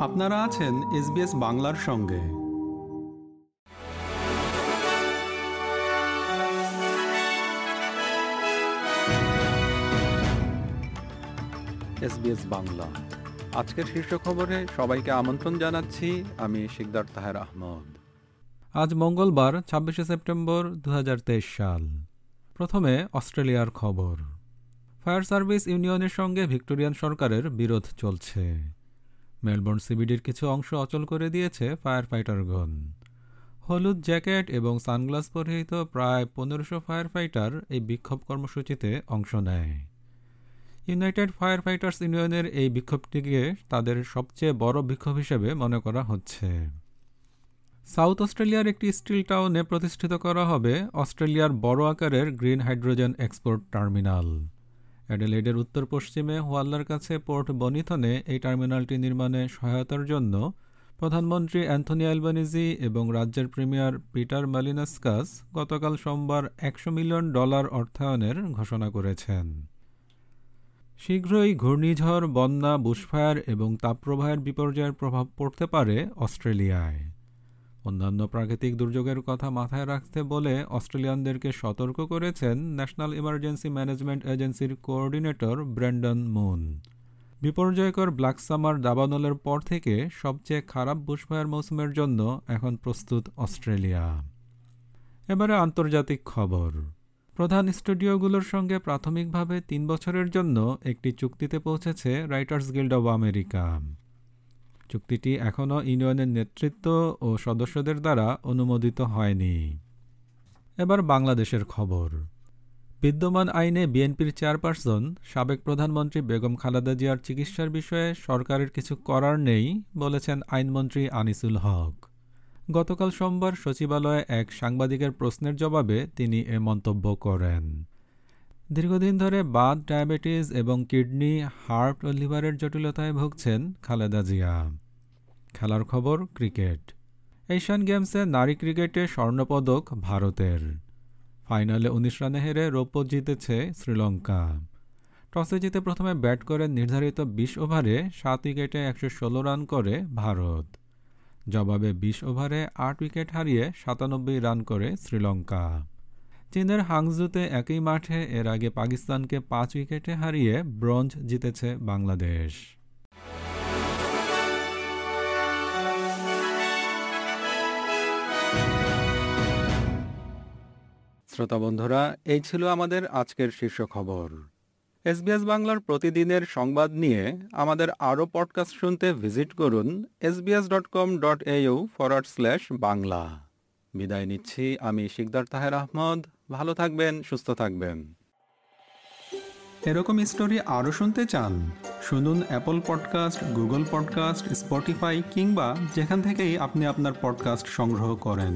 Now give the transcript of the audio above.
আপনারা আছেন এসবিএস বাংলার সঙ্গে। এসবিএস বাংলা। আজকের শীর্ষ খবরে সবাইকে আমন্ত্রণ জানাচ্ছি আমি শিকদার তাহের আহমদ। আজ মঙ্গলবার ছাব্বিশে সেপ্টেম্বর দু হাজার তেইশ সাল। প্রথমে অস্ট্রেলিয়ার খবর। ফায়ার সার্ভিস ইউনিয়নের সঙ্গে ভিক্টোরিয়ান সরকারের বিরোধ চলছে। মেলবোর্ন সিবিডির কিছু অংশ অচল করে দিয়েছে ফায়ার ফাইটারগণ হলুদ জ্যাকেট এবং সানগ্লাস পরিহিত প্রায় পনেরোশো ফায়ার ফাইটার এই বিক্ষোভ কর্মসূচিতে অংশ নেয়। ইউনাইটেড ফায়ার ফাইটার্স ইউনিয়নের এই বিক্ষোভটিকে তাদের সবচেয়ে বড় বিক্ষোভ হিসেবে মনে করা হচ্ছে। সাউথ অস্ট্রেলিয়ার একটি স্টিল টাউনে প্রতিষ্ঠিত করা হবে অস্ট্রেলিয়ার বড় আকারের গ্রিন হাইড্রোজেন এক্সপোর্ট টার্মিনাল। অ্যাডেলেডের উত্তর পশ্চিমে হোয়াল্লার কাছে পোর্ট বনিথনে এই টার্মিনালটি নির্মাণে সহায়তার জন্য প্রধানমন্ত্রী অ্যান্থনি অ্যালবানিজি এবং রাজ্যের প্রিমিয়ার পিটার মালিনাস্কাস গতকাল সোমবার একশো মিলিয়ন ডলার অর্থায়নের ঘোষণা করেছেন। শীঘ্রই ঘূর্ণিঝড়, বন্যা, বুশফায়ার এবং তাপপ্রবাহের বিপর্যয়ের প্রভাব পড়তে পারে অস্ট্রেলিয়ায়। অন্যান্য প্রাকৃতিক দুর্যোগের কথা মাথায় রাখতে বলে অস্ট্রেলিয়ানদেরকে সতর্ক করেছেন ন্যাশনাল ইমার্জেন্সি ম্যানেজমেন্ট এজেন্সির কোঅর্ডিনেটর ব্র্যান্ডন মুন। বিপর্যয়কর ব্ল্যাক সামার দাবানলের পর থেকে সবচেয়ে খারাপ বুশফায়ার মৌসুমের জন্য এখন প্রস্তুত অস্ট্রেলিয়া। এবারে আন্তর্জাতিক খবর। প্রধান স্টুডিওগুলোর সঙ্গে প্রাথমিকভাবে তিন বছরের জন্য একটি চুক্তিতে পৌঁছেছে রাইটার্স গিল্ড অব আমেরিকা। চুক্তিটি এখনও ইউনিয়নের নেতৃত্ব ও সদস্যদের দ্বারা অনুমোদিত হয়নি। এবার বাংলাদেশের খবর। বিদ্যমান আইনে বিএনপির চেয়ারপারসন, সাবেক প্রধানমন্ত্রী বেগম খালেদা জিয়ার চিকিৎসার বিষয়ে সরকারের কিছু করার নেই বলেছেন আইনমন্ত্রী আনিসুল হক। গতকাল সোমবার সচিবালয়ে এক সাংবাদিকের প্রশ্নের জবাবে তিনি এ মন্তব্য করেন। দীর্ঘদিন ধরে বাদ ডায়াবেটিস এবং কিডনি, হার্ট ও লিভারের জটিলতায় ভুগছেন খালেদা জিয়া। খেলার খবর, ক্রিকেট। এশিয়ান গেমসে নারী ক্রিকেটে স্বর্ণপদক ভারতের। ফাইনালে উনিশ রানে হেরে রৌপ্য জিতেছে শ্রীলঙ্কা। টসে জিতে প্রথমে ব্যাট করে নির্ধারিত বিশ ওভারে সাত উইকেটে একশো ষোলো রান করে ভারত। জবাবে বিশ ওভারে আট উইকেট হারিয়ে সাতানব্বই রান করে শ্রীলঙ্কা। চীনের হাংজুতে একই মাঠে এর আগে পাকিস্তানকে পাঁচ উইকেটে হারিয়ে ব্রোঞ্জ জিতেছে বাংলাদেশ। শ্রোতা বন্ধুরা, এই ছিল আমাদের আজকের শীর্ষ খবর। এসবিএস বাংলার প্রতিদিনের সংবাদ নিয়ে আমাদের আরও পডকাস্ট শুনতে ভিজিট করুন SBS dot com dot au forward slash Bangla. বিদায় নিচ্ছি। আমি শিকদার তাহের আহমদ। ভালো থাকবেন, সুস্থ থাকবেন। এরকম স্টোরি আরও শুনতে চান, শুনুন Apple podcast Google podcast Spotify কিংবা যেখান থেকেই আপনি আপনার পডকাস্ট সংগ্রহ করেন।